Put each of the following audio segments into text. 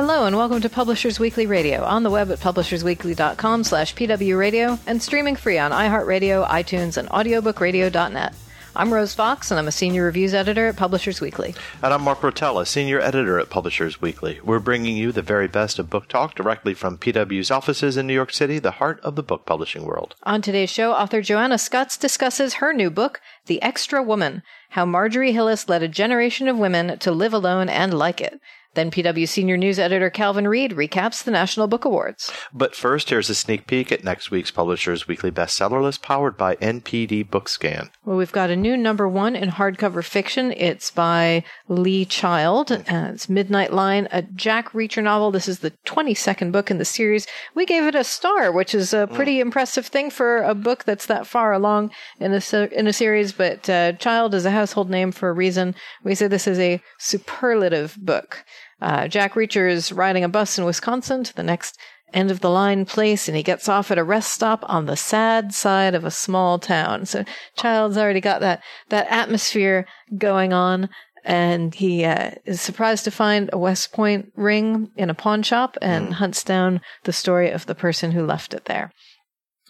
Hello and welcome to Publishers Weekly Radio on the web at publishersweekly.com slash pwradio and streaming free on iHeartRadio, iTunes, and audiobookradio.net. I'm Rose Fox, and I'm a senior reviews editor at Publishers Weekly. And I'm Mark Rotella, senior editor at Publishers Weekly. We're bringing you the very best of book talk directly from PW's offices in New York City, the heart of the book publishing world. On today's show, author Joanna Scutts discusses her new book, The Extra Woman How Marjorie Hillis Led a Generation of Women to Live Alone and Like It. Then PW senior news editor Calvin Reid recaps the National Book Awards. But first, here's a sneak peek at next week's Publishers Weekly bestseller list powered by NPD Bookscan. Well, we've got a new number one in hardcover fiction. It's by Lee Child. Uh, it's Midnight Line, a Jack Reacher novel. This is the 22nd book in the series. We gave it a star, which is a pretty mm. impressive thing for a book that's that far along in a, in a series. But uh, Child is a household name for a reason. We say this is a superlative book. Uh, Jack Reacher is riding a bus in Wisconsin to the next end of the line place and he gets off at a rest stop on the sad side of a small town. So Child's already got that, that atmosphere going on and he uh, is surprised to find a West Point ring in a pawn shop and mm. hunts down the story of the person who left it there.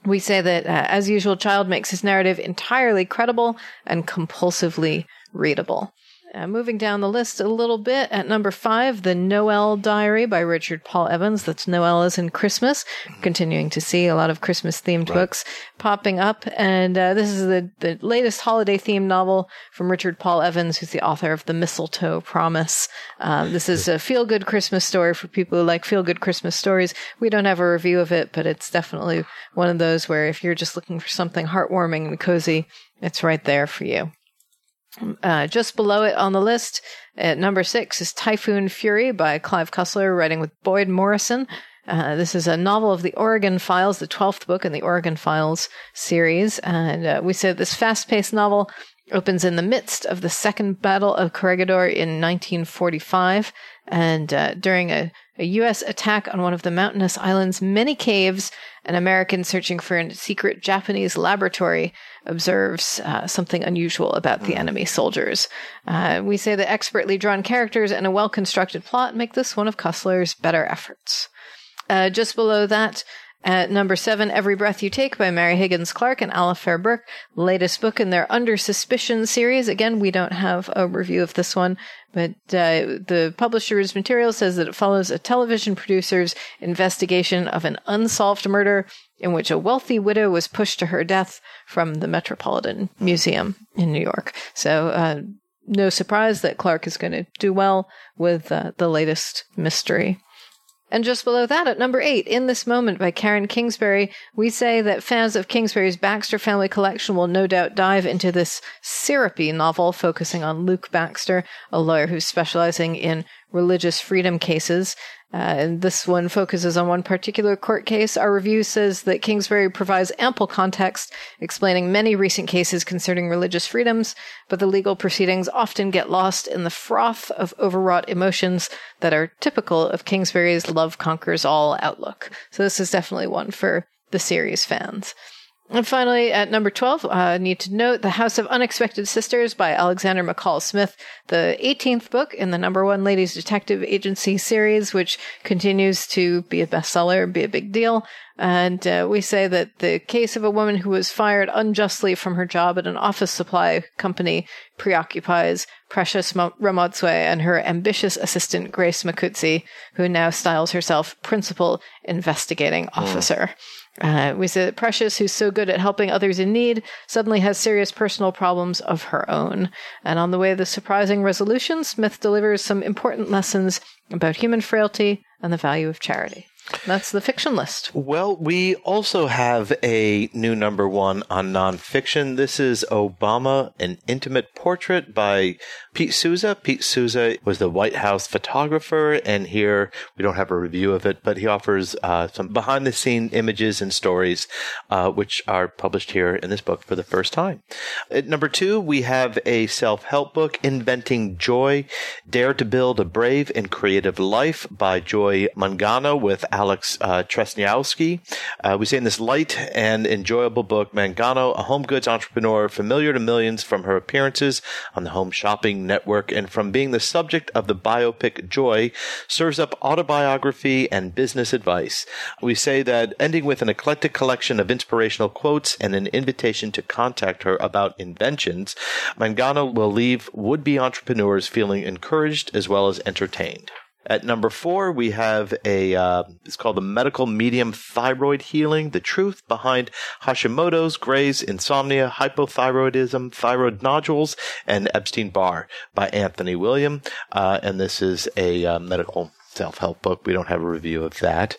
We say that, uh, as usual, Child makes his narrative entirely credible and compulsively readable. Uh, moving down the list a little bit at number five, The Noel Diary by Richard Paul Evans. That's Noel is in Christmas. Continuing to see a lot of Christmas themed right. books popping up. And uh, this is the, the latest holiday themed novel from Richard Paul Evans, who's the author of The Mistletoe Promise. Um, this is a feel good Christmas story for people who like feel good Christmas stories. We don't have a review of it, but it's definitely one of those where if you're just looking for something heartwarming and cozy, it's right there for you. Uh, just below it on the list, at number six, is Typhoon Fury by Clive Cussler, writing with Boyd Morrison. Uh, this is a novel of the Oregon Files, the 12th book in the Oregon Files series. And uh, we said this fast paced novel opens in the midst of the Second Battle of Corregidor in 1945. And uh, during a, a U.S. attack on one of the mountainous island's many caves, an American searching for a secret Japanese laboratory observes uh, something unusual about the hmm. enemy soldiers. Uh, we say that expertly drawn characters and a well constructed plot make this one of Cussler's better efforts. Uh, just below that, at number seven, Every Breath You Take by Mary Higgins Clark and Alafair Burke, latest book in their Under Suspicion series. Again, we don't have a review of this one, but uh, the publisher's material says that it follows a television producer's investigation of an unsolved murder in which a wealthy widow was pushed to her death from the Metropolitan Museum in New York. So, uh, no surprise that Clark is going to do well with uh, the latest mystery. And just below that, at number eight, In This Moment by Karen Kingsbury, we say that fans of Kingsbury's Baxter family collection will no doubt dive into this syrupy novel focusing on Luke Baxter, a lawyer who's specializing in religious freedom cases. Uh, and this one focuses on one particular court case. Our review says that Kingsbury provides ample context explaining many recent cases concerning religious freedoms, but the legal proceedings often get lost in the froth of overwrought emotions that are typical of Kingsbury's love conquers all outlook. So this is definitely one for the series fans. And finally, at number 12, I uh, need to note The House of Unexpected Sisters by Alexander McCall Smith, the 18th book in the number one Ladies Detective Agency series, which continues to be a bestseller, be a big deal. And uh, we say that the case of a woman who was fired unjustly from her job at an office supply company preoccupies Precious Ramotswe and her ambitious assistant Grace Makutsi, who now styles herself Principal Investigating hmm. Officer. Mm. Uh, we say that Precious, who's so good at helping others in need, suddenly has serious personal problems of her own. And on the way to the surprising resolution, Smith delivers some important lessons about human frailty and the value of charity. That's the fiction list. Well, we also have a new number one on nonfiction. This is Obama, an intimate portrait by Pete Souza. Pete Souza was the White House photographer, and here we don't have a review of it, but he offers uh, some behind the scene images and stories, uh, which are published here in this book for the first time. At number two, we have a self help book, Inventing Joy Dare to Build a Brave and Creative Life by Joy Mangano with Alex uh, Tresniowski. Uh, we say in this light and enjoyable book, Mangano, a home goods entrepreneur familiar to millions from her appearances on the Home Shopping Network and from being the subject of the biopic Joy, serves up autobiography and business advice. We say that ending with an eclectic collection of inspirational quotes and an invitation to contact her about inventions, Mangano will leave would-be entrepreneurs feeling encouraged as well as entertained. At number four, we have a, uh, it's called the Medical Medium Thyroid Healing, the truth behind Hashimoto's, Graves, insomnia, hypothyroidism, thyroid nodules, and Epstein-Barr by Anthony William. Uh, and this is a uh, medical self-help book. We don't have a review of that.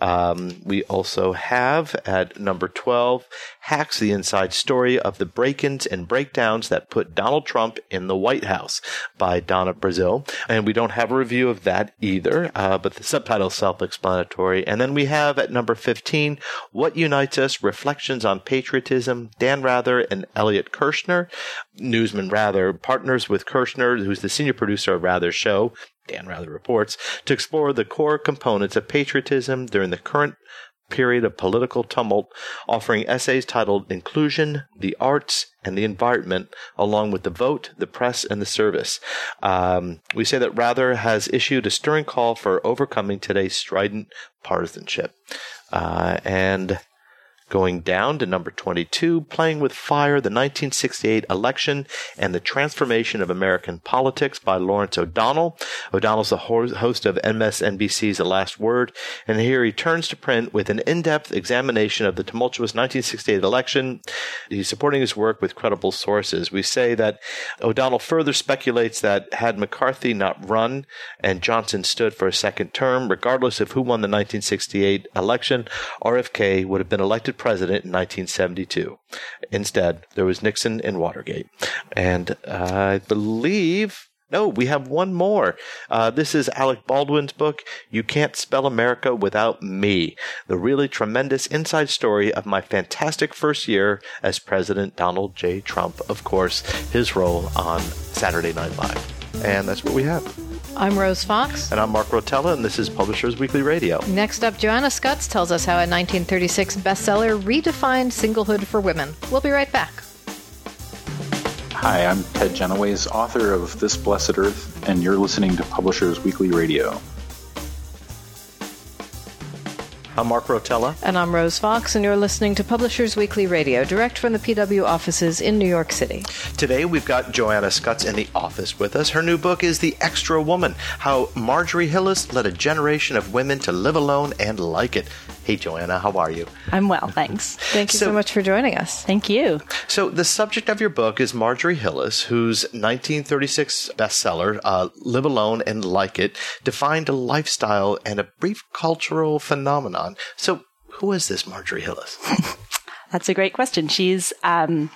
Um, we also have at number 12, Hacks, the inside story of the break-ins and breakdowns that put Donald Trump in the White House by Donna Brazile. And we don't have a review of that either, uh, but the subtitle is self-explanatory. And then we have at number 15, What Unites Us, Reflections on Patriotism, Dan Rather and Elliot Kirschner. Newsman Rather partners with Kirschner, who's the senior producer of Rather's show, Dan Rather reports, to explore the core components of patriotism during the current period of political tumult, offering essays titled Inclusion, the Arts, and the Environment, along with the vote, the press, and the service. Um, we say that Rather has issued a stirring call for overcoming today's strident partisanship. Uh, and Going down to number 22, Playing with Fire, the 1968 election and the transformation of American politics by Lawrence O'Donnell. O'Donnell's the host of MSNBC's The Last Word, and here he turns to print with an in-depth examination of the tumultuous 1968 election. He's supporting his work with credible sources. We say that O'Donnell further speculates that had McCarthy not run and Johnson stood for a second term, regardless of who won the 1968 election, RFK would have been elected president in 1972. Instead, there was Nixon and Watergate. And I believe no, we have one more. Uh, this is Alec Baldwin's book, You Can't Spell America Without Me, the really tremendous inside story of my fantastic first year as President Donald J. Trump, of course, his role on Saturday Night Live. And that's what we have. I'm Rose Fox. And I'm Mark Rotella, and this is Publishers Weekly Radio. Next up, Joanna Scutts tells us how a 1936 bestseller redefined singlehood for women. We'll be right back. Hi, I'm Ted Genoways, author of This Blessed Earth, and you're listening to Publishers Weekly Radio. I'm Mark Rotella. And I'm Rose Fox, and you're listening to Publishers Weekly Radio, direct from the PW offices in New York City. Today, we've got Joanna Scutts in the office with us. Her new book is The Extra Woman How Marjorie Hillis Led a Generation of Women to Live Alone and Like It. Hey, Joanna, how are you? I'm well, thanks. Thank you so, so much for joining us. Thank you. So, the subject of your book is Marjorie Hillis, whose 1936 bestseller, uh, Live Alone and Like It, defined a lifestyle and a brief cultural phenomenon. So, who is this Marjorie Hillis? That's a great question. She's um,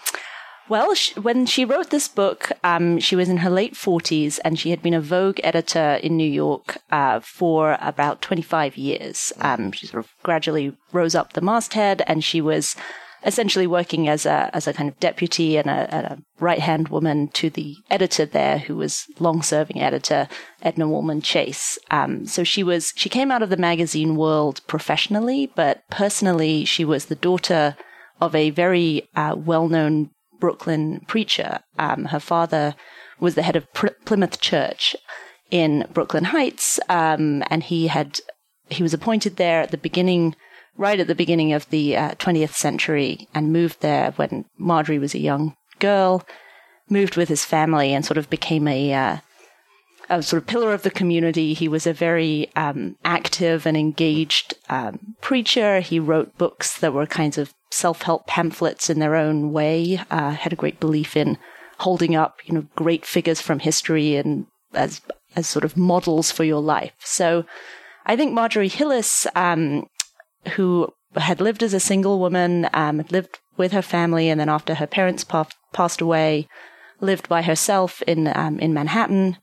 well, she, when she wrote this book, um, she was in her late 40s and she had been a Vogue editor in New York uh, for about 25 years. Um, she sort of gradually rose up the masthead and she was essentially working as a as a kind of deputy and a, a right hand woman to the editor there, who was long serving editor Edna Woolman Chase. Um, so she was she came out of the magazine world professionally, but personally she was the daughter of a very uh, well known Brooklyn preacher. Um, her father was the head of Plymouth Church in Brooklyn Heights, um, and he had he was appointed there at the beginning, right at the beginning of the uh, 20th century, and moved there when Marjorie was a young girl. Moved with his family and sort of became a uh, a sort of pillar of the community. He was a very um, active and engaged um, preacher. He wrote books that were kinds of self-help pamphlets in their own way. Uh, had a great belief in holding up, you know, great figures from history and as as sort of models for your life. So I think Marjorie Hillis, um, who had lived as a single woman, um, lived with her family, and then after her parents pa- passed away, lived by herself in um, in Manhattan.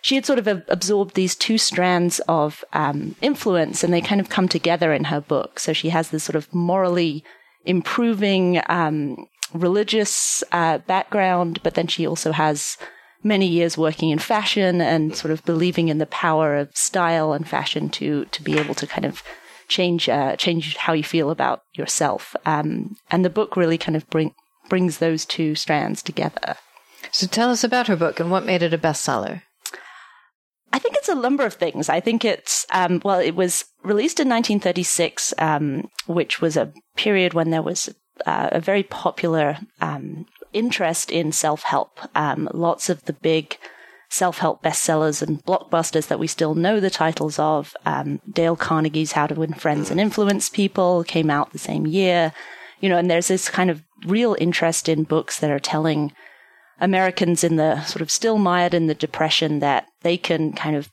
She had sort of absorbed these two strands of um, influence, and they kind of come together in her book. So she has this sort of morally improving um, religious uh, background, but then she also has many years working in fashion and sort of believing in the power of style and fashion to to be able to kind of change uh, change how you feel about yourself. Um, and the book really kind of bring brings those two strands together. So tell us about her book and what made it a bestseller. I think it's a number of things. I think it's, um, well, it was released in 1936, um, which was a period when there was uh, a very popular um, interest in self help. Um, lots of the big self help bestsellers and blockbusters that we still know the titles of, um, Dale Carnegie's How to Win Friends and Influence People came out the same year. You know, and there's this kind of real interest in books that are telling Americans in the sort of still mired in the depression that they can kind of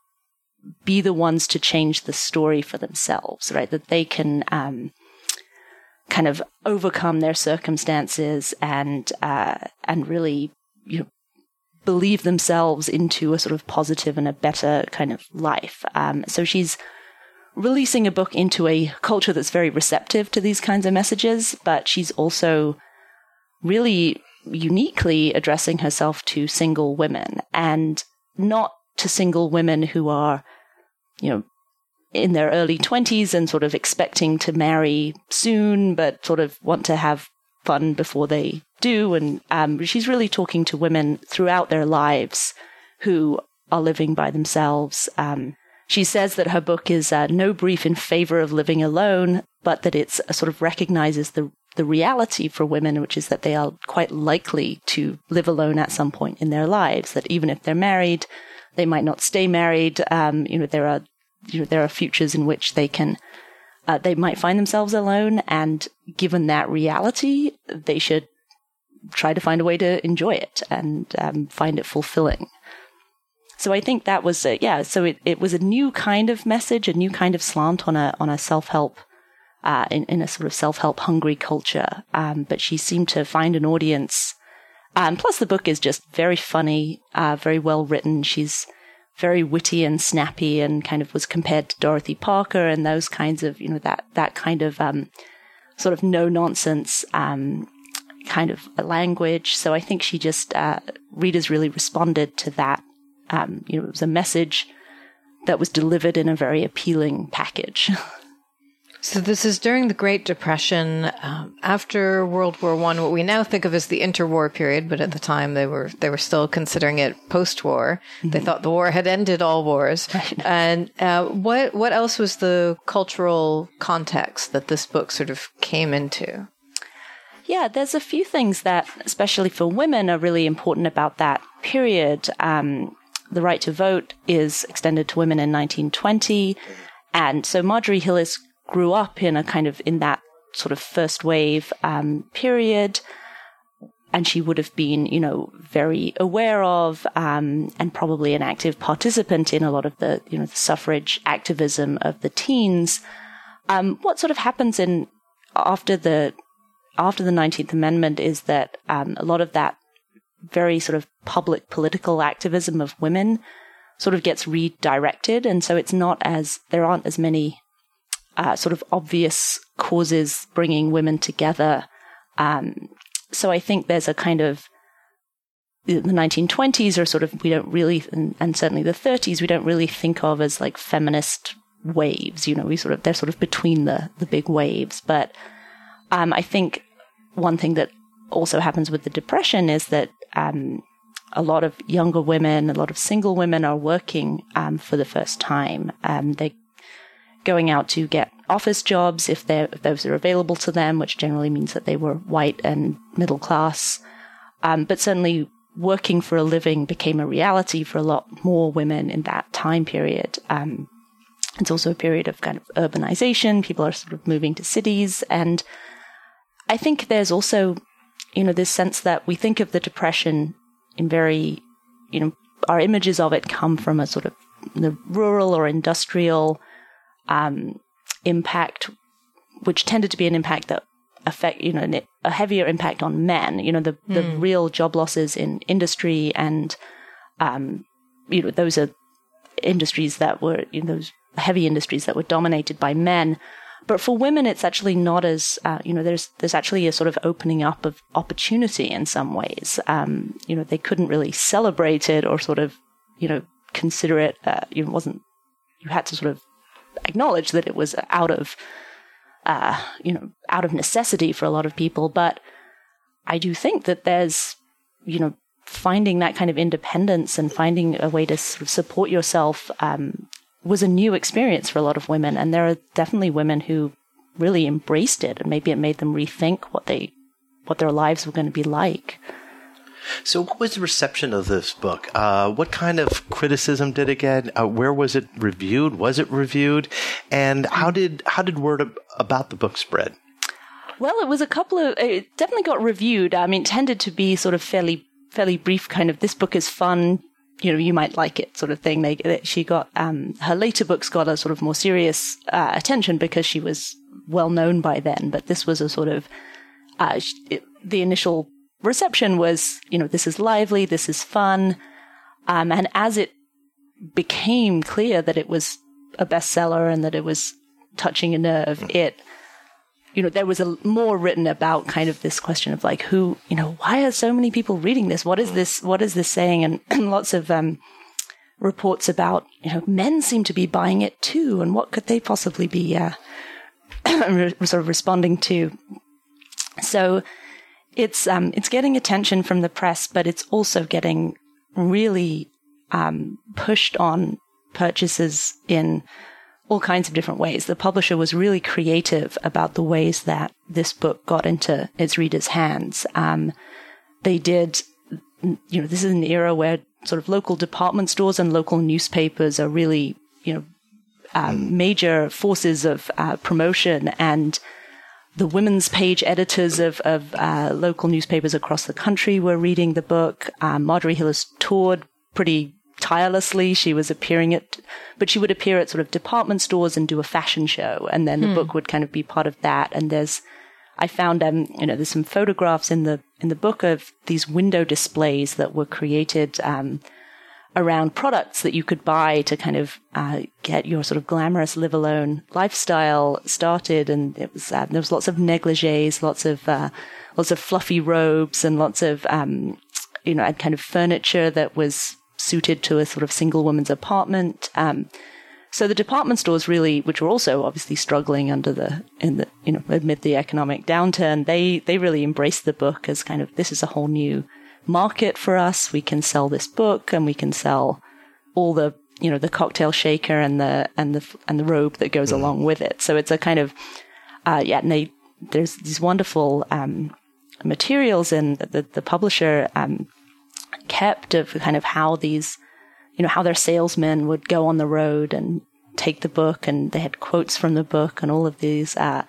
be the ones to change the story for themselves, right? That they can um, kind of overcome their circumstances and uh, and really you know believe themselves into a sort of positive and a better kind of life. Um, so she's releasing a book into a culture that's very receptive to these kinds of messages, but she's also really uniquely addressing herself to single women and not to single women who are, you know, in their early 20s and sort of expecting to marry soon, but sort of want to have fun before they do. And um, she's really talking to women throughout their lives who are living by themselves. Um, she says that her book is uh, no brief in favor of living alone, but that it uh, sort of recognizes the the reality for women, which is that they are quite likely to live alone at some point in their lives. That even if they're married, they might not stay married. Um, you know, there are you know there are futures in which they can uh, they might find themselves alone, and given that reality, they should try to find a way to enjoy it and um, find it fulfilling. So I think that was a, yeah. So it, it was a new kind of message, a new kind of slant on a on a self help uh, in, in a sort of self help hungry culture. Um, but she seemed to find an audience. Um, plus, the book is just very funny, uh, very well written. She's very witty and snappy, and kind of was compared to Dorothy Parker and those kinds of you know that that kind of um, sort of no nonsense um, kind of language. So I think she just uh, readers really responded to that. Um, you know, it was a message that was delivered in a very appealing package. So this is during the Great Depression, um, after World War One, what we now think of as the interwar period, but at the time they were they were still considering it post-war. Mm-hmm. They thought the war had ended all wars. Right. And uh, what what else was the cultural context that this book sort of came into? Yeah, there's a few things that, especially for women, are really important about that period. Um, the right to vote is extended to women in 1920. And so Marjorie Hillis grew up in a kind of in that sort of first wave um, period and she would have been, you know, very aware of um, and probably an active participant in a lot of the, you know, the suffrage activism of the teens. Um, what sort of happens in after the after the Nineteenth Amendment is that um, a lot of that very sort of public political activism of women sort of gets redirected, and so it's not as there aren't as many uh, sort of obvious causes bringing women together. Um, so I think there's a kind of the 1920s are sort of we don't really and, and, certainly the 30s we don't really think of as like feminist waves you know we sort of they're sort of between the the big waves but um, i think one thing that also happens with the depression is that um, a lot of younger women a lot of single women are working um, for the first time um, they going out to get office jobs if, if those are available to them, which generally means that they were white and middle class. Um, but certainly working for a living became a reality for a lot more women in that time period. Um, it's also a period of kind of urbanization. People are sort of moving to cities. And I think there's also, you know, this sense that we think of the depression in very, you know, our images of it come from a sort of the rural or industrial um, impact, which tended to be an impact that affect you know a heavier impact on men. You know the the Mm. real job losses in industry and um, you know those are industries that were you know those heavy industries that were dominated by men. But for women, it's actually not as uh, you know. There's there's actually a sort of opening up of opportunity in some ways. Um, you know, they couldn't really celebrate it or sort of you know consider it. Uh, you know, wasn't you had to sort of acknowledge that it was out of uh, you know out of necessity for a lot of people. But I do think that there's you know finding that kind of independence and finding a way to sort of support yourself um, was a new experience for a lot of women, and there are definitely women who really embraced it, and maybe it made them rethink what they what their lives were going to be like. So, what was the reception of this book? Uh, what kind of criticism did it get? Uh, where was it reviewed? Was it reviewed? And how did how did word ab- about the book spread? Well, it was a couple of. It definitely got reviewed. I mean, it tended to be sort of fairly fairly brief. Kind of this book is fun. You know, you might like it, sort of thing. They she got um, her later books got a sort of more serious uh, attention because she was well known by then. But this was a sort of uh, it, the initial reception was, you know, this is lively, this is fun, um, and as it became clear that it was a bestseller and that it was touching a nerve, it you know, there was a more written about kind of this question of like, who, you know, why are so many people reading this? What is this? What is this saying? And, and lots of um, reports about, you know, men seem to be buying it too, and what could they possibly be uh, sort of responding to? So it's um, it's getting attention from the press, but it's also getting really um, pushed on purchases in all kinds of different ways. The publisher was really creative about the ways that this book got into its readers' hands. Um, they did, you know, this is an era where sort of local department stores and local newspapers are really, you know, um, major forces of uh, promotion and the women's page editors of, of uh, local newspapers across the country were reading the book. Um, Marjorie Hillis toured pretty tirelessly. She was appearing at, but she would appear at sort of department stores and do a fashion show, and then the book would kind of be part of that. And there's, I found, um, you know, there's some photographs in the in the book of these window displays that were created. Um, around products that you could buy to kind of uh, get your sort of glamorous live alone lifestyle started. And it was uh, there was lots of negligees, lots of uh, lots of fluffy robes, and lots of um, you know kind of furniture that was suited to a sort of single woman's apartment. Um, so the department stores really, which were also obviously struggling under the in the you know amid the economic downturn, they they really embraced the book as kind of this is a whole new market for us. We can sell this book and we can sell all the, you know, the cocktail shaker and the, and the, and the robe that goes along with it. So it's a kind of, uh, yeah, and they, there's these wonderful, um, materials in the, the publisher, um, kept of kind of how these, you know, how their salesmen would go on the road and take the book and they had quotes from the book and all of these, uh,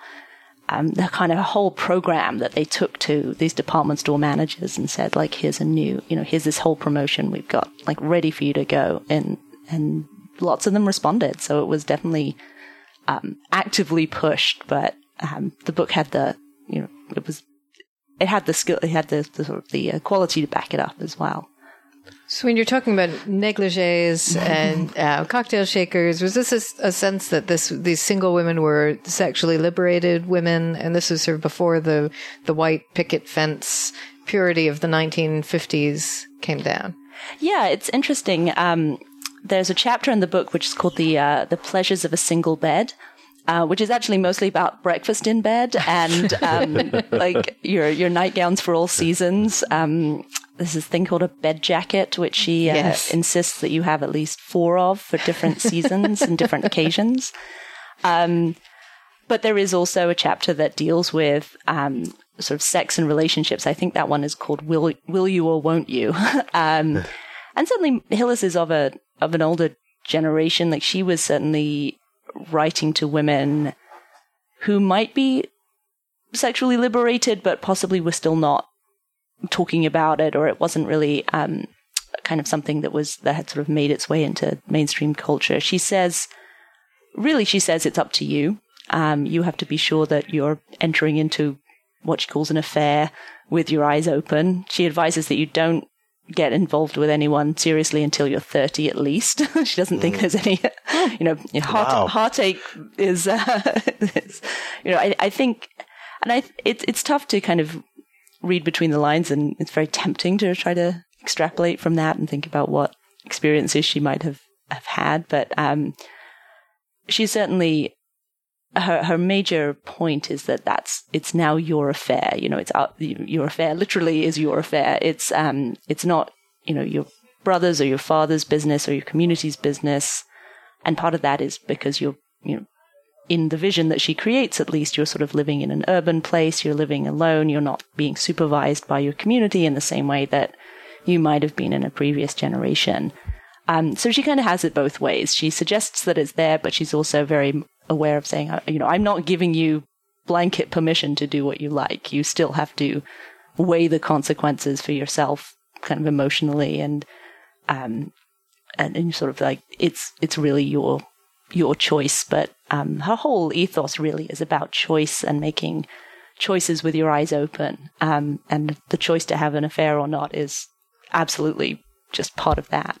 um, the kind of a whole program that they took to these department store managers and said, like, here's a new, you know, here's this whole promotion we've got, like, ready for you to go. And, and lots of them responded. So it was definitely, um, actively pushed, but, um, the book had the, you know, it was, it had the skill, it had the, the sort of the uh, quality to back it up as well. So when you're talking about negligees and uh, cocktail shakers, was this a, a, sense that this these single women were sexually liberated women, and this was sort of before the the white picket fence purity of the 1950s came down? Yeah, it's interesting. Um, there's a chapter in the book which is called the uh, the pleasures of a single bed. Uh, which is actually mostly about breakfast in bed and um, like your your nightgowns for all seasons. Um, there's this thing called a bed jacket, which she uh, Yes. insists that you have at least four of for different seasons and different occasions. Um, but there is also a chapter that deals with um, sort of sex and relationships. I think that one is called "Will Will You or Won't You?" um, and certainly Hillis is of a of an older generation. Like she was certainly writing to women who might be sexually liberated, but possibly were still not talking about it, or it wasn't really um, kind of something that was that had sort of made its way into mainstream culture. She says really, she says it's up to you. Um, you have to be sure that you're entering into what she calls an affair with your eyes open. She advises that you don't get involved with anyone seriously until you're 30 at least. she doesn't think there's any, you know, heart, Wow. heartache is, uh, is- you know, I, I think, and I, it's, it's tough to kind of read between the lines and it's very tempting to try to extrapolate from that and think about what experiences she might have, have had. But, um, she's certainly, her, her major point is that that's, it's now your affair. You know, it's out, your affair literally is your affair. It's, um, it's not, you know, your brother's or your father's business or your community's business. And part of that is because you're, you know, in the vision that she creates, at least, you're sort of living in an urban place, you're living alone, you're not being supervised by your community in the same way that you might have been in a previous generation. Um, so she kind of has it both ways. She suggests that it's there, but she's also very aware of saying, you know, I'm not giving you blanket permission to do what you like. You still have to weigh the consequences for yourself, kind of emotionally, and um, and, and sort of like it's it's really your your choice. But um, her whole ethos really is about choice and making choices with your eyes open. Um, and the choice to have an affair or not is absolutely just part of that.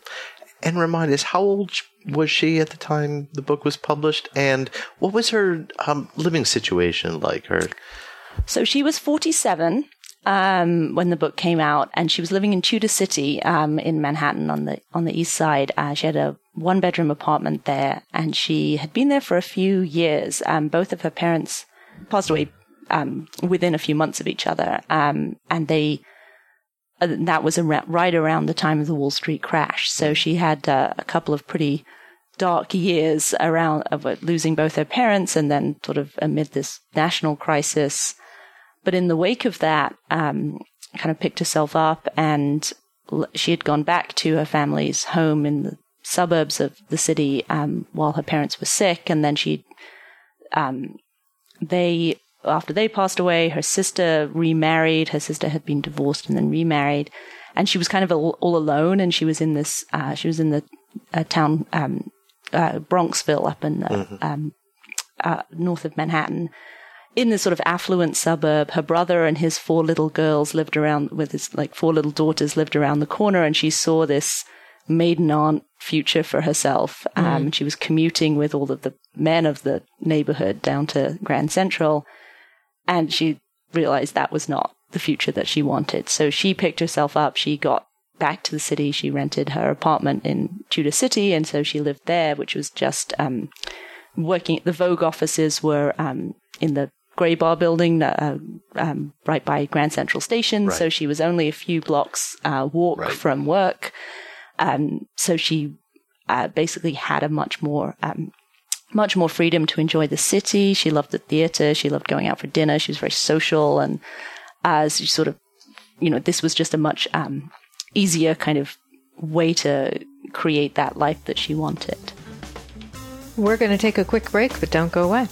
And remind us, how old was she at the time the book was published, and what was her um, living situation like? Her So she was 47 um, when the book came out, and she was living in Tudor City um, in Manhattan on the on the east side. Uh, she had a one bedroom apartment there, and she had been there for a few years. Um, both of her parents passed away um, within a few months of each other, um, and they that was around, right around the time of the Wall Street crash. So she had uh, a couple of pretty dark years around of uh, losing both her parents and then sort of amid this national crisis. But in the wake of that, um, kind of picked herself up and she had gone back to her family's home in the suburbs of the city um, while her parents were sick. And then she, um, they, after they passed away, her sister remarried. Her sister had been divorced and then remarried. And she was kind of all, all alone and she was in this, uh, she was in the uh, town, um, uh, Bronxville up in the, um, uh, north of Manhattan in this sort of affluent suburb. Her brother and his four little girls lived around with his like four little daughters lived around the corner, and she saw this maiden aunt future for herself. Um, she was commuting with all of the men of the neighborhood down to Grand Central, and she realized that was not the future that she wanted. So she picked herself up. She got back to the city. She rented her apartment in Tudor City, and so she lived there, which was just um, working. The Vogue offices were um, in the Graybar building, uh, um, right by Grand Central Station. So she was only a few blocks uh, walk Right. from work. Um, so she uh, basically had a much more um, much more freedom to enjoy the city. She loved the theater. She loved going out for dinner. She was very social, and as she sort of, you know, this was just a much um, easier kind of way to create that life that she wanted. We're going to take a quick break, but don't go away.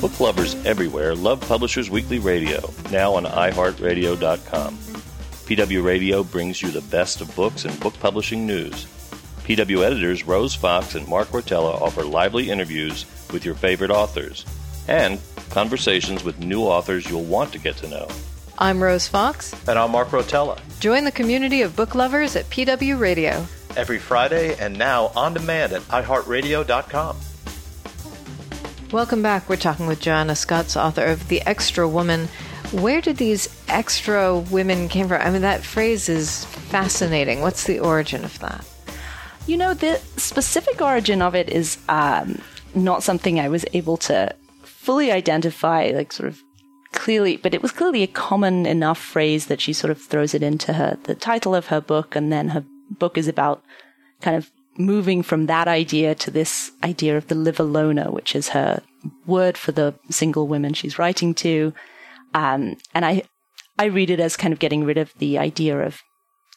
Book lovers everywhere love Publishers Weekly Radio, now on iHeartRadio.com. PW Radio brings you the best of books and book publishing news. PW editors Rose Fox and Mark Rotella offer lively interviews with your favorite authors and conversations with new authors you'll want to get to know. I'm Rose Fox. and I'm Mark Rotella. Join the community of book lovers at PW Radio. Every Friday and now on demand at iHeartRadio.com. Welcome back. We're talking with Joanna Scutts, author of The Extra Woman. Where did these extra women came from? I mean, that phrase is fascinating. What's the origin of that? You know, the specific origin of it is um, not something I was able to fully identify, like sort of clearly, but it was clearly a common enough phrase that she sort of throws it into her the title of her book, and then her book is about kind of moving from that idea to this idea of the live aloner, which is her word for the single women she's writing to. Um, and I, I read it as kind of getting rid of the idea of,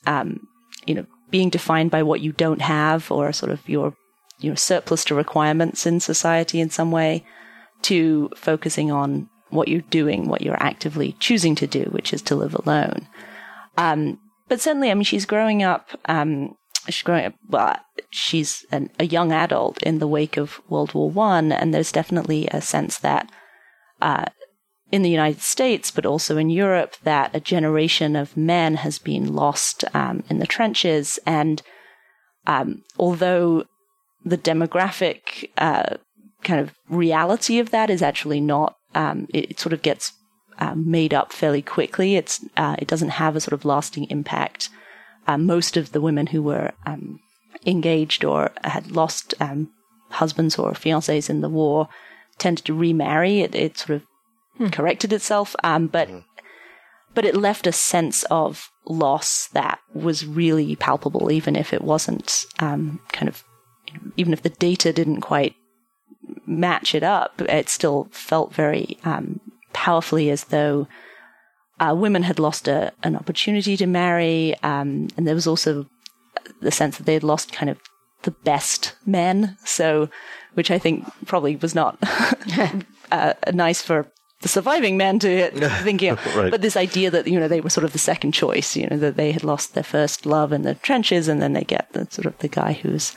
um, you know, being defined by what you don't have or sort of your, surplus to requirements in society in some way to focusing on what you're doing, what you're actively choosing to do, which is to live alone. Um, but certainly, I mean, she's growing up, um, she's growing up. Well, she's an, a young adult in the wake of World War One, and there's definitely a sense that uh, in the United States, but also in Europe, that a generation of men has been lost um, in the trenches. And um, although the demographic uh, kind of reality of that is actually not, um, it, it, sort of gets um, made up fairly quickly. It's uh, it doesn't have a sort of lasting impact. Uh, most of the women who were um, engaged or had lost um, husbands or fiancés in the war tended to remarry. It, it sort of hmm. corrected itself, um, but mm. but it left a sense of loss that was really palpable, even if it wasn't um, kind of even if the data didn't quite match it up. It still felt very um, powerfully as though. Uh, women had lost a, an opportunity to marry, um, and there was also the sense that they had lost kind of the best men. So, which I think probably was not uh, nice for the surviving men to it, thinking, right. but this idea that you know they were sort of the second choice, you know that they had lost their first love in the trenches, and then they get the sort of the guy who's,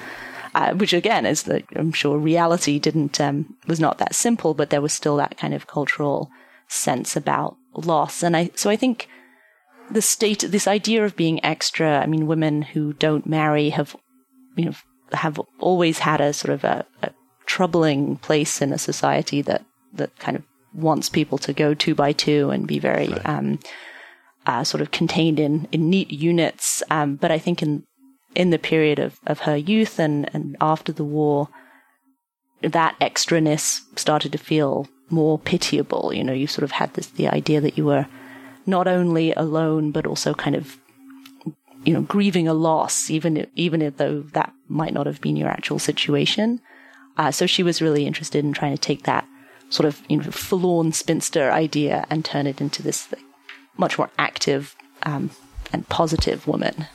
uh, which again is that I'm sure reality didn't um, was not that simple, but there was still that kind of cultural sense about loss, and I so I think the state this idea of being extra. I mean, women who don't marry have you know have always had a sort of a, a troubling place in a society that that kind of wants people to go two by two and be very right. um, uh, sort of contained in, in neat units. Um, but I think in in the period of, of her youth and, and after the war, that extraness started to feel more pitiable. You know, you sort of had this the idea that you were not only alone but also kind of you know grieving a loss, even even though that might not have been your actual situation. Uh, so she was really interested in trying to take that sort of you know forlorn spinster idea and turn it into this like, much more active um, and positive woman.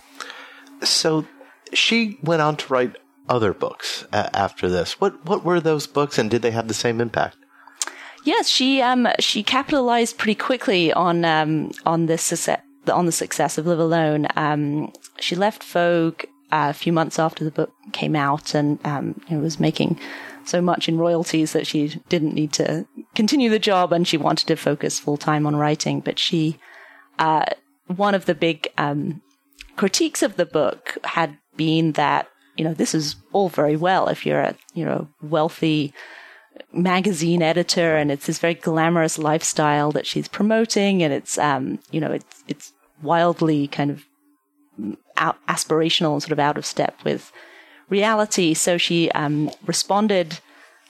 So she went on to write other books uh, after this. What what were those books, and did they have the same impact? Yes, she um, she capitalized pretty quickly on um, on this success on the success of Live Alone. Um, she left Vogue a few months after the book came out, and um, you know, was making so much in royalties that she didn't need to continue the job and she wanted to focus full time on writing. But she, uh, one of the big um, critiques of the book had been that you know this is all very well if you're a you know wealthy magazine editor and it's this very glamorous lifestyle that she's promoting and it's um you know it's it's wildly kind of out, aspirational and sort of out of step with reality. So she um, responded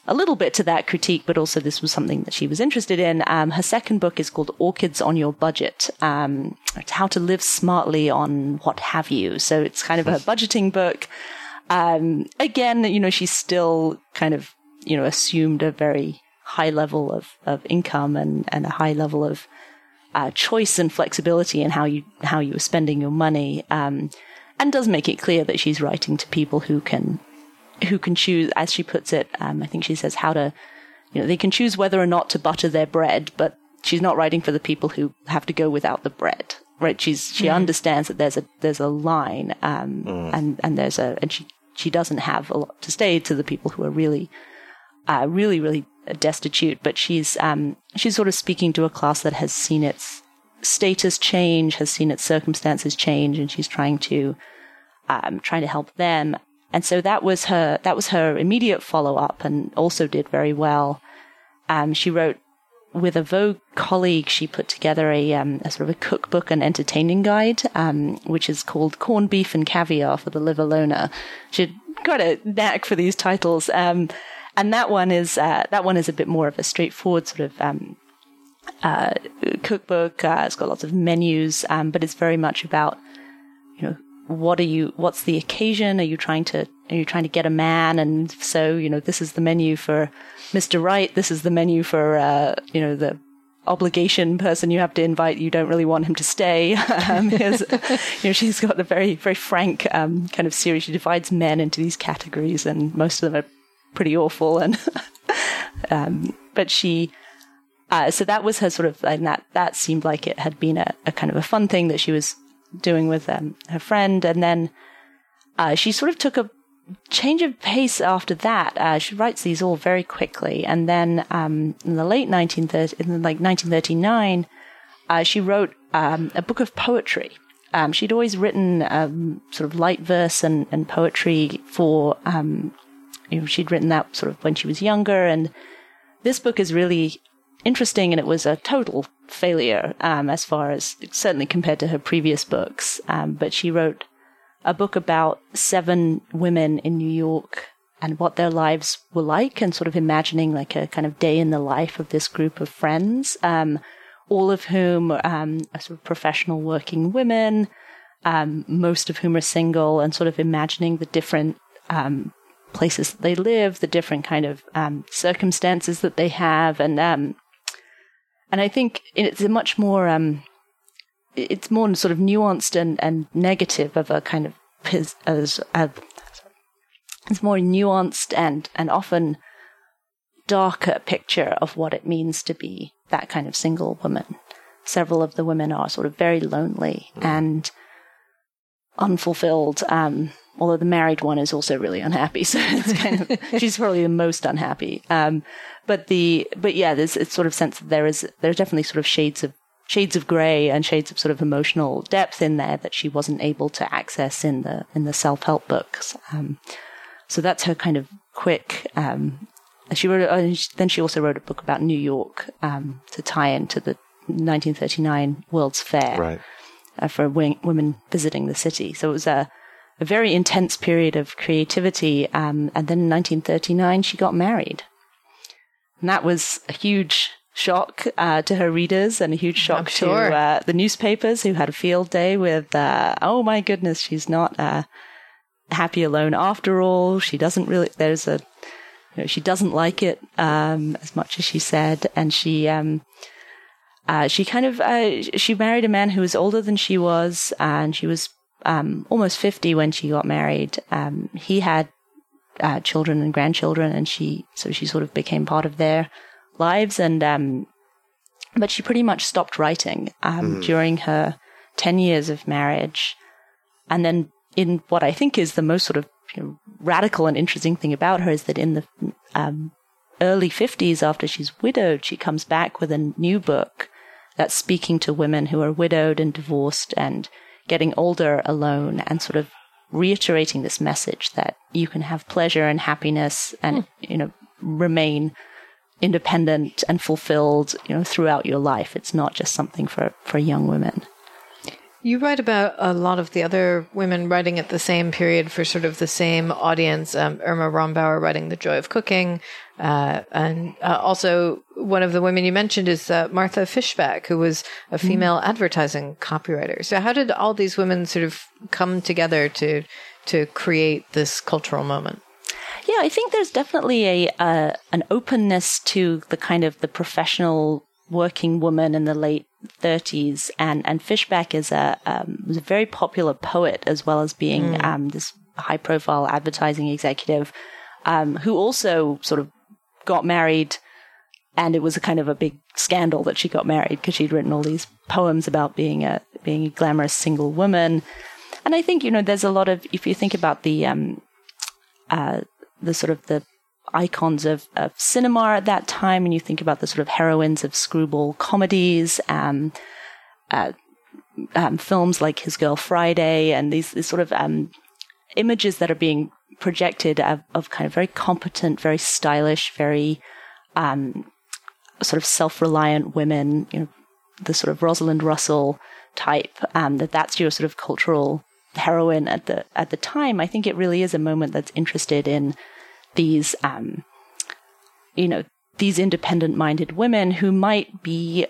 a little bit to that critique, but also this was something that she was interested in. Um, her second book is called Orchids on Your Budget. Um, it's how to live smartly on what have you. So it's kind of a budgeting book. Um, again, you know, she's still kind of, you know, assumed a very high level of, of income and, and a high level of uh, choice and flexibility in how you how you were spending your money. Um, and does make it clear that she's writing to people who can who can choose, as she puts it. Um, I think she says how to, you know, they can choose whether or not to butter their bread, but she's not writing for the people who have to go without the bread. Right? She's she mm. understands that there's a there's a line, um, mm. and and there's a and she she doesn't have a lot to say to the people who are really, uh, really really destitute. But she's um she's sort of speaking to a class that has seen its status change, has seen its circumstances change, and she's trying to um, trying to help them. And so that was her that was her immediate follow up, and also did very well. Um, she wrote with a Vogue colleague. She put together a, um, a sort of a cookbook and entertaining guide, um, which is called Corned Beef and Caviar for the Live Aloner. She got a knack for these titles. And that one is uh, that one is a bit more of a straightforward sort of um, uh, cookbook. Uh, it's got lots of menus, um, but it's very much about you know what are you what's the occasion? Are you trying to are you trying to get a man? And so you know this is the menu for mr right. This is the menu for uh, you know the obligation person you have to invite. You don't really want him to stay. Um, you know she's got a very very frank um, kind of series. She divides men into these categories and most of them are pretty awful and um, but she uh, so that was her sort of, and that, that seemed like it had been a, a kind of a fun thing that she was doing with um, her friend. And then uh, she sort of took a change of pace after that. Uh, she writes these all very quickly, and then um, in the late 1930, in like 1939, uh, she wrote um, a book of poetry. Um, she'd always written um, sort of light verse and, and poetry for, um, you know, she'd written that sort of when she was younger, and this book is really interesting, and it was a total failure um, as far as certainly compared to her previous books. but she wrote a book about seven women in New York and what their lives were like, and sort of imagining like a kind of day in the life of this group of friends, um, all of whom um, are sort of professional working women, um, most of whom are single, and sort of imagining the different um, places that they live, the different kind of um, circumstances that they have, and um, and I think it's a much more it's more sort of nuanced and, and negative of a kind of as a, it's more nuanced and and often darker picture of what it means to be that kind of single woman. Several of the women are sort of very lonely mm. and unfulfilled. Um, although the married one is also really unhappy, so it's kind of she's probably the most unhappy. Um, but the but yeah, there's a sort of sense that there is there's definitely sort of shades of shades of grey and shades of sort of emotional depth in there that she wasn't able to access in the in the self help books. Um, so that's her kind of quick. Um, she wrote. Uh, then she also wrote a book about New York um, to tie into the 1939 World's Fair right. uh, for women visiting the city. So it was a, a very intense period of creativity. Um, and then in 1939, she got married, and that was a huge shock uh, to her readers and a huge shock sure. to uh, the newspapers who had a field day with, uh, oh my goodness, she's not uh, happy alone after all. She doesn't really, there's a, you know, she doesn't like it um, as much as she said. And she, um, uh, she kind of, uh, she married a man who was older than she was, and she was um, almost 50 when she got married. Um, he had children and grandchildren, and she, so she sort of became part of their lives. And, um, but she pretty much stopped writing, um, mm. during her 10 years of marriage. And then in what I think is the most sort of you know, radical and interesting thing about her is that in the, um, early 50s after she's widowed, she comes back with a new book that's speaking to women who are widowed and divorced and getting older alone and sort of reiterating this message that you can have pleasure and happiness and, mm. you know, remain independent and fulfilled, you know, throughout your life. It's not just something for, for young women. You write about a lot of the other women writing at the same period for sort of the same audience. Um, Irma Rombauer writing The Joy of Cooking. Uh, and uh, also, one of the women you mentioned is uh, Martha Fishback, who was a mm-hmm. female mm. advertising copywriter. So, how did all these women sort of come together to to create this cultural moment? Yeah, I think there's definitely a uh, an openness to the kind of the professional working woman in the late 30s, and and Fishback is a um, was a very popular poet as well as being mm. um, this high profile advertising executive um, who also sort of got married. And it was a kind of a big scandal that she got married because she'd written all these poems about being a being a glamorous single woman. And I think you know there's a lot of if you think about the um, uh, the sort of the icons of, of cinema at that time, and you think about the sort of heroines of screwball comedies, um, uh, um, films like His Girl Friday, and these, these sort of um, images that are being projected of, of, kind of very competent, very stylish, very um, sort of self-reliant women. You know, the sort of Rosalind Russell type. Um, that that's your sort of cultural heroine at the at the time. I think it really is a moment that's interested in these, um, you know, these independent minded women who might be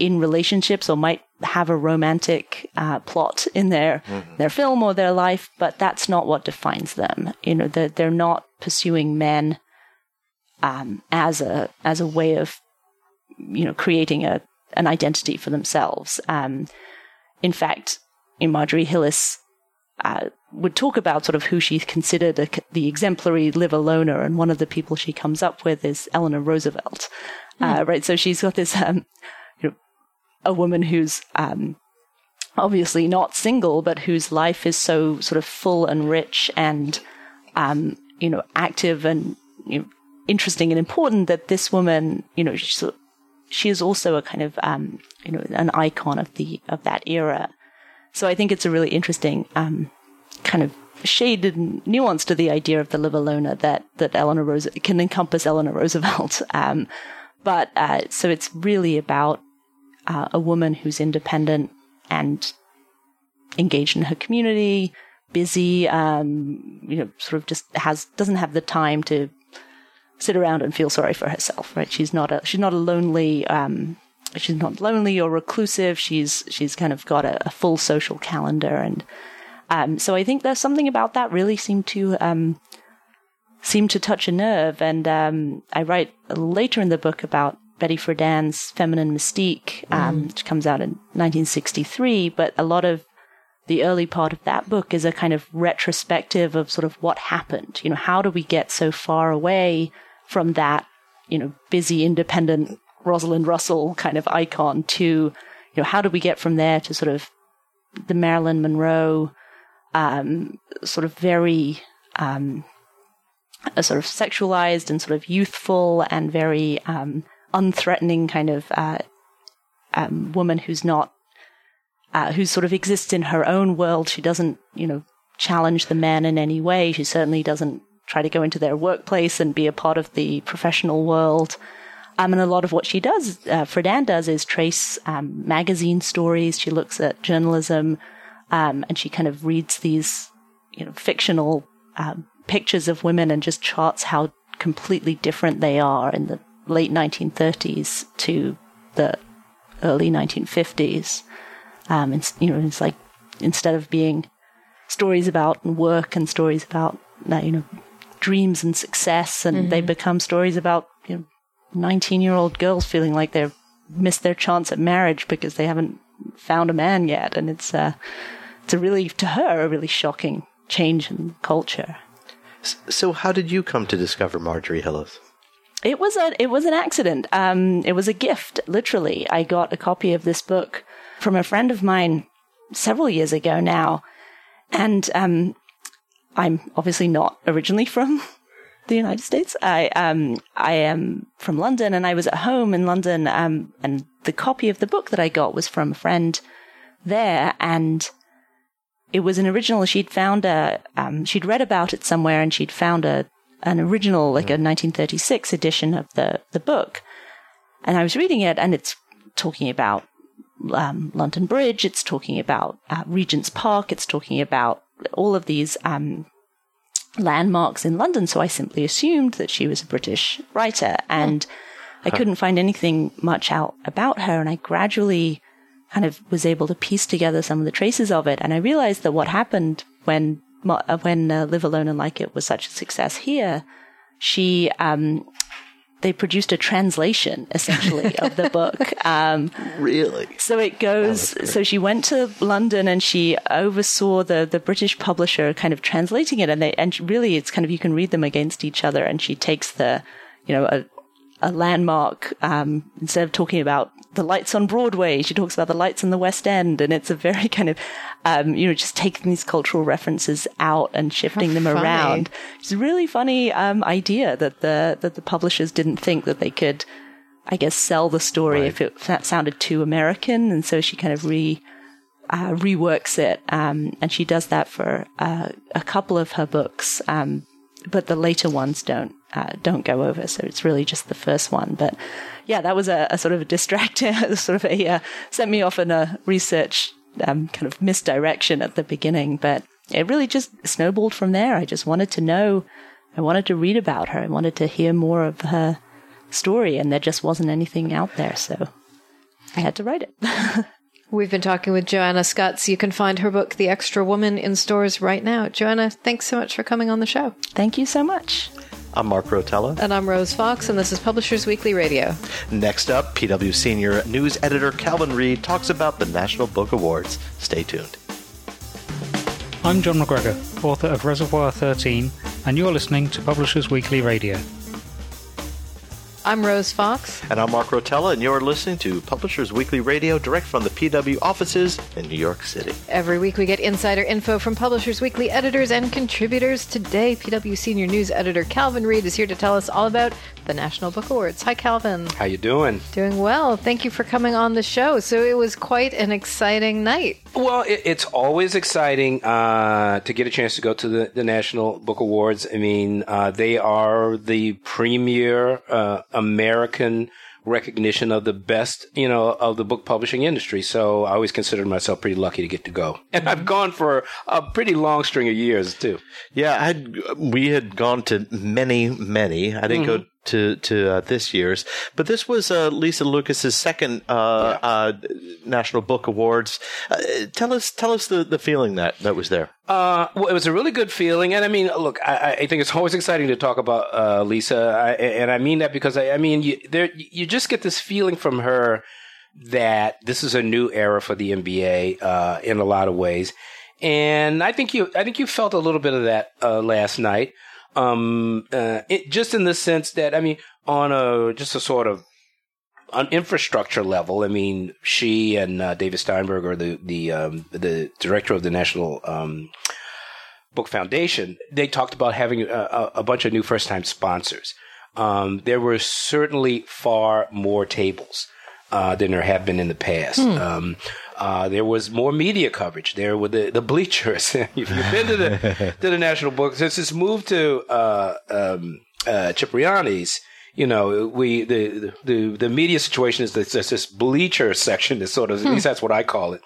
in relationships or might have a romantic uh, plot in their mm-hmm. their film or their life, but that's not what defines them. You know, they're, they're not pursuing men um, as a as a way of you know creating a an identity for themselves. Um, in fact, in Marjorie Hillis uh, would talk about sort of who she considered a, the exemplary live aloner, and one of the people she comes up with is Eleanor Roosevelt, mm. uh, right? So she's got this, um, a woman who's um, obviously not single, but whose life is so sort of full and rich and, um, you know, active and you know, interesting and important that this woman, you know, she, she is also a kind of, um, you know, an icon of the of that era. So I think it's a really interesting um, kind of shaded nuance to the idea of the live alone that that Eleanor can encompass Eleanor Roosevelt. Um, but uh, so it's really about uh, a woman who's independent and engaged in her community, busy, um, you know, sort of just has doesn't have the time to sit around and feel sorry for herself. Right? She's not a she's not a lonely. Um, she's not lonely or reclusive. She's she's kind of got a, a full social calendar, and um, so I think there's something about that really seemed to um, seem to touch a nerve. And um, I write later in the book about Betty Friedan's Feminine Mystique, um, mm. which comes out in 1963. But a lot of the early part of that book is a kind of retrospective of sort of what happened. You know, how do we get so far away from that, you know, busy, independent Rosalind Russell kind of icon to, you know, how do we get from there to sort of the Marilyn Monroe, um, sort of very, um, a sort of sexualized and sort of youthful and very um, unthreatening kind of uh, um, woman who's not uh, who sort of exists in her own world. She doesn't, you know, challenge the men in any way. She certainly doesn't try to go into their workplace and be a part of the professional world. Um, and a lot of what she does, uh, Friedan does, is trace um, magazine stories. She looks at journalism, um, and she kind of reads these, you know, fictional um, pictures of women and just charts how completely different they are in the late 1930s to the early 1950s. Um, and, you know, it's like instead of being stories about work and stories about, uh, you know, dreams and success, and mm-hmm. they become stories about, you know, 19 year old girls feeling like they've missed their chance at marriage because they haven't found a man yet. And it's, uh, it's a really, to her, a really shocking change in culture. So, how did you come to discover Marjorie Hillis? It was a it was an accident. Um, it was a gift, literally. I got a copy of this book from a friend of mine several years ago now, and um, I'm obviously not originally from the United States. I um I am from London, and I was at home in London. Um, and the copy of the book that I got was from a friend there, and it was an original. She'd found a um, she'd read about it somewhere, and she'd found a an original, like a 1936 edition of the the book. And I was reading it, and it's talking about um, London Bridge. It's talking about uh, Regent's Park. It's talking about all of these um, landmarks in London. So I simply assumed that she was a British writer, and I couldn't find anything much out about her. And I gradually kind of was able to piece together some of the traces of it, and I realized that what happened when when uh, Live Alone and Like It was such a success here, she um, they produced a translation essentially of the book. Um, really? So it goes. Oh, so she went to London and she oversaw the the British publisher kind of translating it, and they and really it's kind of you can read them against each other, and she takes the you know a a landmark um, instead of talking about the lights on Broadway, she talks about the lights in the West End, and it's a very kind of, um, you know, just taking these cultural references out and shifting How them funny. around. It's a really funny um, idea that the that the publishers didn't think that they could, I guess, sell the story right. if it sounded too American, and so she kind of re. Uh, reworks it, um, and she does that for uh, a couple of her books, um, but the later ones don't uh, don't go over. So it's really just the first one. But yeah, that was a, a sort of a distractor, sort of a uh, sent me off in a research um, kind of misdirection at the beginning. But it really just snowballed from there. I just wanted to know. I wanted to read about her. I wanted to hear more of her story, and there just wasn't anything out there. So I had to write it. We've been talking with Joanna Scutts. You can find her book, The Extra Woman, in stores right now. Joanna, thanks so much for coming on the show. Thank you so much. I'm Mark Rotella. And I'm Rose Fox, and this is Publishers Weekly Radio. Next up, PW Senior News Editor Calvin Reid talks about the National Book Awards. Stay tuned. I'm Jon McGregor, author of Reservoir 13, and you're listening to Publishers Weekly Radio. I'm Rose Fox. And I'm Mark Rotella, and you're listening to Publishers Weekly Radio direct from the PW offices in New York City. Every week we get insider info from Publishers Weekly editors and contributors. Today, PW Senior News Editor Calvin Reid is here to tell us all about the National Book Awards. Hi, Calvin. How you doing? Doing well. Thank you for coming on the show. So it was quite an exciting night. Well, it, it's always exciting uh, to get a chance to go to the, the National Book Awards. I mean, uh, they are the premier uh, American recognition of the best, you know, of the book publishing industry. So I always considered myself pretty lucky to get to go. And I've gone for a pretty long string of years too. Yeah, I had, we had gone to many, many. I didn't mm-hmm. go to to uh, this year's, but this was uh, Lisa Lucas's second uh, yeah. Uh, National Book Awards. Uh, tell us, tell us the, the feeling that that was there. Uh, well, it was a really good feeling, and I mean, look, I, I think it's always exciting to talk about Lisa, I, and I mean that because I, I mean, you, there, you just get this feeling from her that this is a new era for the NBA in a lot of ways. And I think you, I think you felt a little bit of that last night. Um, uh, it, just in the sense that, I mean, on a, just a sort of, on infrastructure level, I mean, she and uh, David Steinberg are the, the, um, the director of the National, um, Book Foundation. They talked about having a, a bunch of new first time sponsors. Um, there were certainly far more tables. Uh, than there have been in the past. Hmm. Uh, there was more media coverage. There were the, the bleachers. if you've been to the to the National Book since it's moved to uh, um, uh, Cipriani's, you know, we the the the media situation is this, this bleacher section is sort of hmm. at least that's what I call it.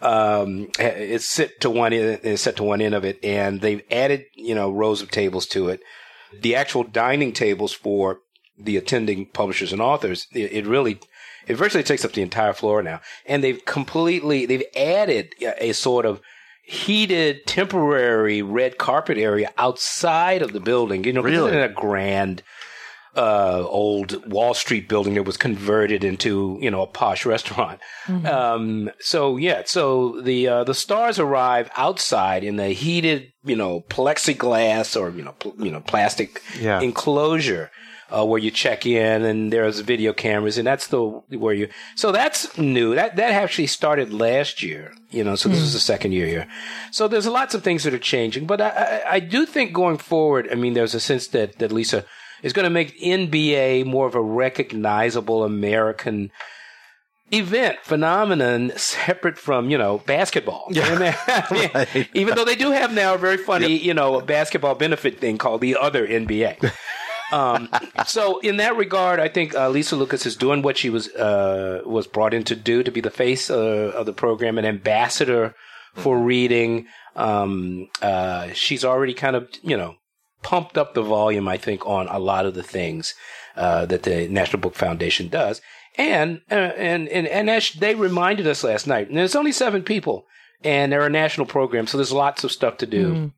Um, it's set to one end, it's set to one end of it, and they've added you know rows of tables to it. The actual dining tables for the attending publishers and authors, it, it really it virtually takes up the entire floor now. And they've completely, they've added a sort of heated temporary red carpet area outside of the building. You know, really? in a grand, uh, old Wall Street building that was converted into, you know, a posh restaurant. Mm-hmm. Um, so yeah, so the, uh, the stars arrive outside in the heated, you know, plexiglass or, you know, pl- you know, plastic yeah. enclosure uh, where you check in and there's video cameras and that's the where you so that's new that that actually started last year you know so this mm. is the second year here so there's lots of things that are changing but I, I, I do think going forward i mean there's a sense that that lisa is going to make nba more of a recognizable american event phenomenon separate from you know basketball yeah. right. even though they do have now a very funny yep. you know basketball benefit thing called the other nba um, so in that regard, I think uh, Lisa Lucas is doing what she was uh, was brought in to do to be the face uh, of the program, an ambassador for mm-hmm. reading. Um, uh, she's already kind of you know pumped up the volume, I think, on a lot of the things uh, that the National Book Foundation does. And uh, and and and as they reminded us last night, and there's only seven people, and they're a national program, so there's lots of stuff to do. Mm.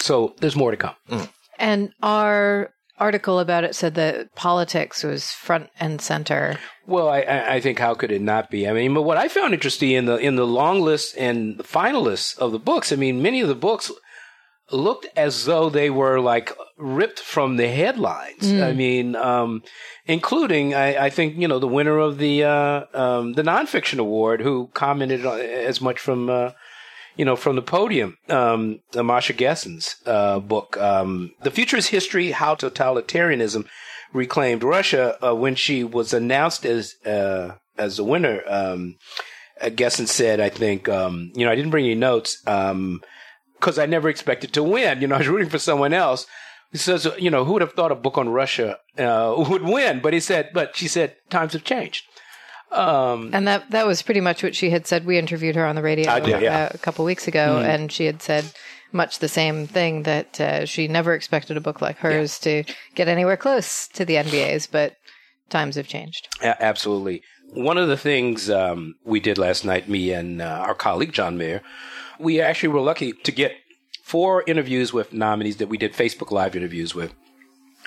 So there's more to come. Mm. And our article about it said that politics was front and center. Well, I, I think how could it not be? I mean, but what I found interesting in the in the long list and the finalists of the books, I mean, many of the books looked as though they were like ripped from the headlines. Mm. I mean, um, including I, I, think you know the winner of the uh, um, the nonfiction award, who commented as much from uh, you know, from the podium, um, Masha Gessen's uh, book, um, "The Future is History: How Totalitarianism Reclaimed Russia." Uh, when she was announced as uh, as the winner, um, uh, Gessen said, "I think, um, you know, I didn't bring any notes because um, I never expected to win. You know, I was rooting for someone else." He says, "You know, who would have thought a book on Russia uh, would win?" But he said, "But she said times have changed." Um, and that that was pretty much what she had said. We interviewed her on the radio did, yeah. a couple weeks ago, mm-hmm. and she had said much the same thing that uh, she never expected a book like hers yeah. to get anywhere close to the NBA's, but times have changed. Yeah, absolutely. One of the things um, we did last night, me and uh, our colleague John Maher, we actually were lucky to get four interviews with nominees that we did Facebook Live interviews with.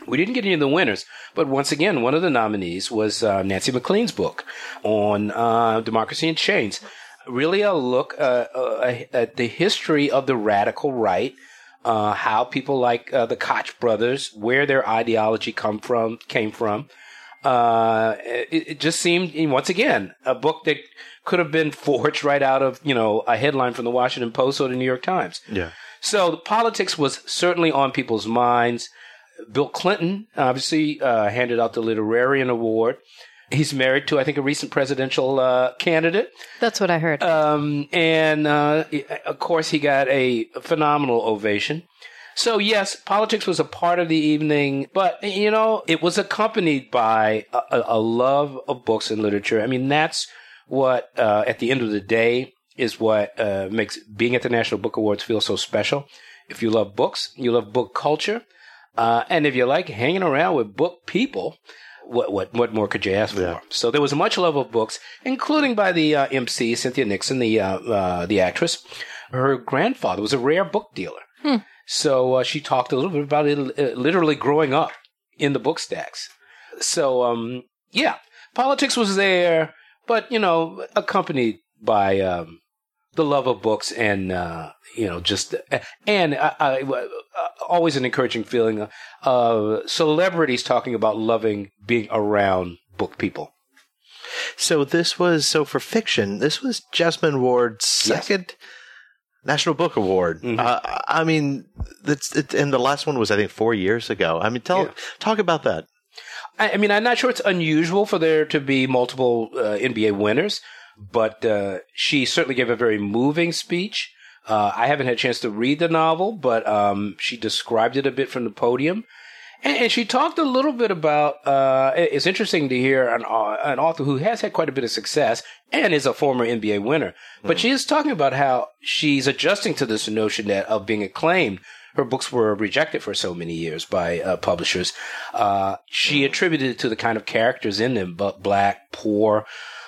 We didn't get any of the winners, but once again, one of the nominees was uh, Nancy MacLean's book on uh, democracy in chains. Really, a look uh, uh at the history of the radical right, uh, how people like uh, the Koch brothers, where their ideology come from, came from, Uh, it, it just seemed, once again, a book that could have been forged right out of, you know, a headline from the Washington Post or the New York Times. Yeah. So the politics was certainly on people's minds. Bill Clinton obviously uh, handed out the Literarian Award. He's married to, I think, a recent presidential uh, candidate. That's what I heard. Um, and uh, of course, he got a phenomenal ovation. So, yes, politics was a part of the evening, but, you know, it was accompanied by a, a love of books and literature. I mean, that's what, uh, at the end of the day, is what uh, makes being at the National Book Awards feel so special. If you love books, you love book culture, uh, and if you like hanging around with book people, what what what more could you ask for? Yeah. So there was much love of books, including by the uh, MC Cynthia Nixon, the uh, uh, the actress. Her grandfather was a rare book dealer, so uh, she talked a little bit about it, uh, literally growing up in the book stacks. So um, yeah, politics was there, but you know, accompanied by um, the love of books and uh, you know just and I, I, always an encouraging feeling of celebrities talking about loving being around book people. So this was so for fiction. This was Jesmyn Ward's second National Book Award. Mhm. Uh, I mean, that's it, and the last one was I think four years ago. I mean, tell Yeah. talk about that. I, I mean, I'm not sure it's unusual for there to be multiple uh, NBA winners, but uh, she certainly gave a very moving speech. Uh, I haven't had a chance to read the novel, but um, she described it a bit from the podium. And, and she talked a little bit about. Uh, it's interesting to hear an, au- an author who has had quite a bit of success and is a former NBA winner. But she is talking about how she's adjusting to this notion that of being acclaimed. Her books were rejected for so many years by uh, publishers. Uh, she attributed it to the kind of characters in them, but black, poor,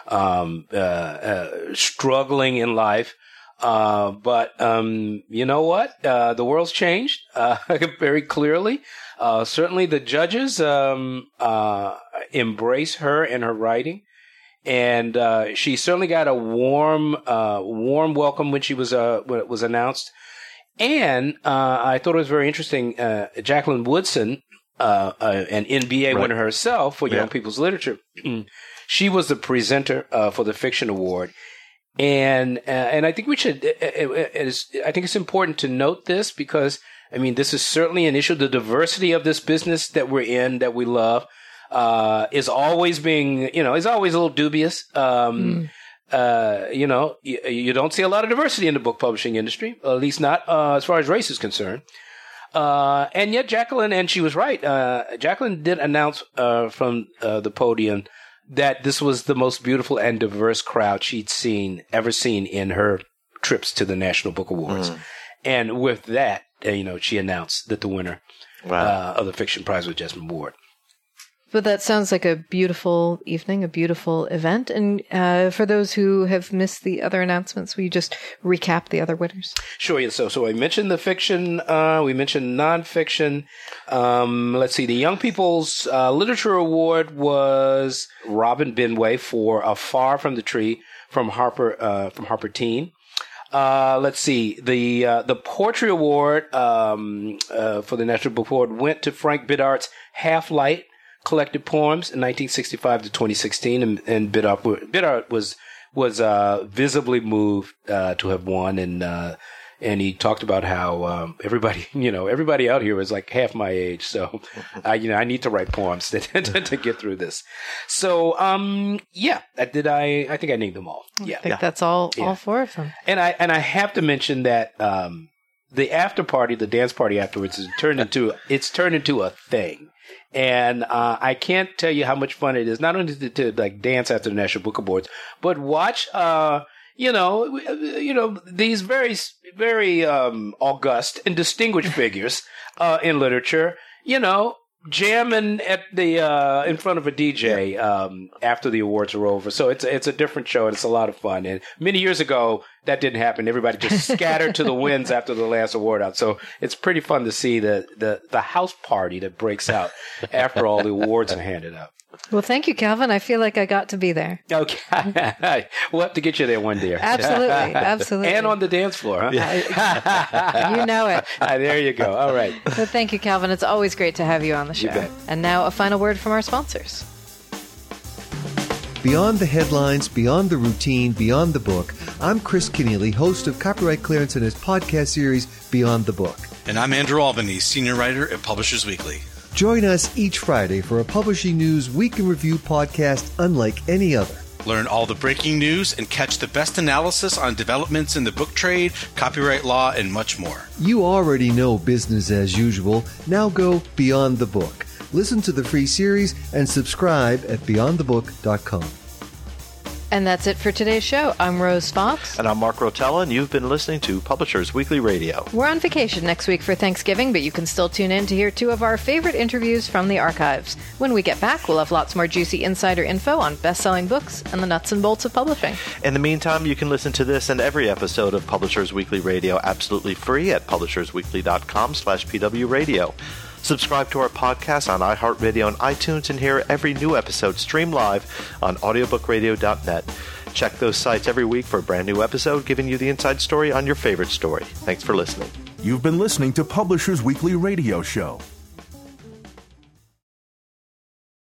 um, uh, uh, struggling in life. Uh, but um, you know what? Uh, the world's changed uh, very clearly. Uh, certainly, the judges um, uh, embrace her and her writing, and uh, she certainly got a warm, uh, warm welcome when she was uh, when it was announced. And uh, I thought it was very interesting. Uh, Jacqueline Woodson, uh, uh, an NBA Right. winner herself for Yeah. Young People's Literature, she was the presenter uh, for the Fiction Award. And uh, and I think we should. It, it, it is, I think it's important to note this because I mean this is certainly an issue. The diversity of this business that we're in, that we love, uh, is always being you know is always a little dubious. Um, uh, you know, you, you don't see a lot of diversity in the book publishing industry, at least not uh, as far as race is concerned. Uh, and yet Jacqueline, and she was right. Uh, Jacqueline did announce uh, from uh, the podium that this was the most beautiful and diverse crowd she'd seen ever seen in her trips to the National Book Awards. And with that, you know, she announced that the winner Wow. uh, of the fiction prize was Jesmyn Ward. But that sounds like a beautiful evening, a beautiful event. And uh, for those who have missed the other announcements, will you just recap the other winners? Sure. Yeah. So, so I mentioned the fiction. Uh, we mentioned nonfiction. Um, let's see. The Young People's uh, Literature Award was Robin Benway for "A Far from the Tree" from Harper uh, from Harper Teen. Uh, let's see. The uh, the Poetry Award um, uh, for the National Book Award went to Frank Bidart's Half Light collected poems in 1965 to 2016, and, and Bidart, Bidart was was uh, visibly moved uh, to have won, and uh, and he talked about how um, everybody, you know, everybody out here is like half my age, so I, you know, I need to write poems to, to, get through this. So, um, yeah, did I? I think I named them all. Yeah, I think that's all, Yeah. all four of them. and I and I have to mention that um, the after party, the dance party afterwards, is turned into it's turned into a thing, and uh, I can't tell you how much fun it is. Not only to, to like dance after the National Book Awards, but watch. Uh, you know, you know these very, very um, august and distinguished figures uh, in literature. You know, jamming at the uh, in front of a DJ um, after the awards are over. So it's it's a different show and it's a lot of fun. And many years ago that didn't happen. Everybody just scattered to the winds after the last award out. So it's pretty fun to see the the the house party that breaks out after all the awards are handed out. Well, thank you, Calvin. I feel like I got to be there. Okay, we'll have to get you there one day. Absolutely. Absolutely. and on the dance floor, huh? you know it. Ah, there you go. All right. But thank you, Calvin. It's always great to have you on the show. bet. And now a final word from our sponsors. Beyond the headlines, beyond the routine, beyond the book, I'm Chris Kenneally, host of Copyright Clearance and his podcast series, Beyond the Book. And I'm Andrew Albanese, senior writer at Publishers Weekly. Join us each Friday for a Publishing News Week in Review podcast unlike any other. Learn all the breaking news and catch the best analysis on developments in the book trade, copyright law, and much more. You already know business as usual. Now go beyond the book. Listen to the free series and subscribe at beyondthebook.com. And that's it for today's show. I'm Rose Fox. And I'm Mark Rotella, and you've been listening to Publishers Weekly Radio. We're on vacation next week for Thanksgiving, but you can still tune in to hear two of our favorite interviews from the archives. When we get back, we'll have lots more juicy insider info on best selling books and the nuts and bolts of publishing. In the meantime, you can listen to this and every episode of Publishers Weekly Radio absolutely free at publishersweekly.com slash pwradio. Subscribe to our podcast on iHeartRadio and iTunes and hear every new episode stream live on audiobookradio.net. Check those sites every week for a brand new episode giving you the inside story on your favorite story. Thanks for listening. You've been listening to Publishers Weekly Radio Show.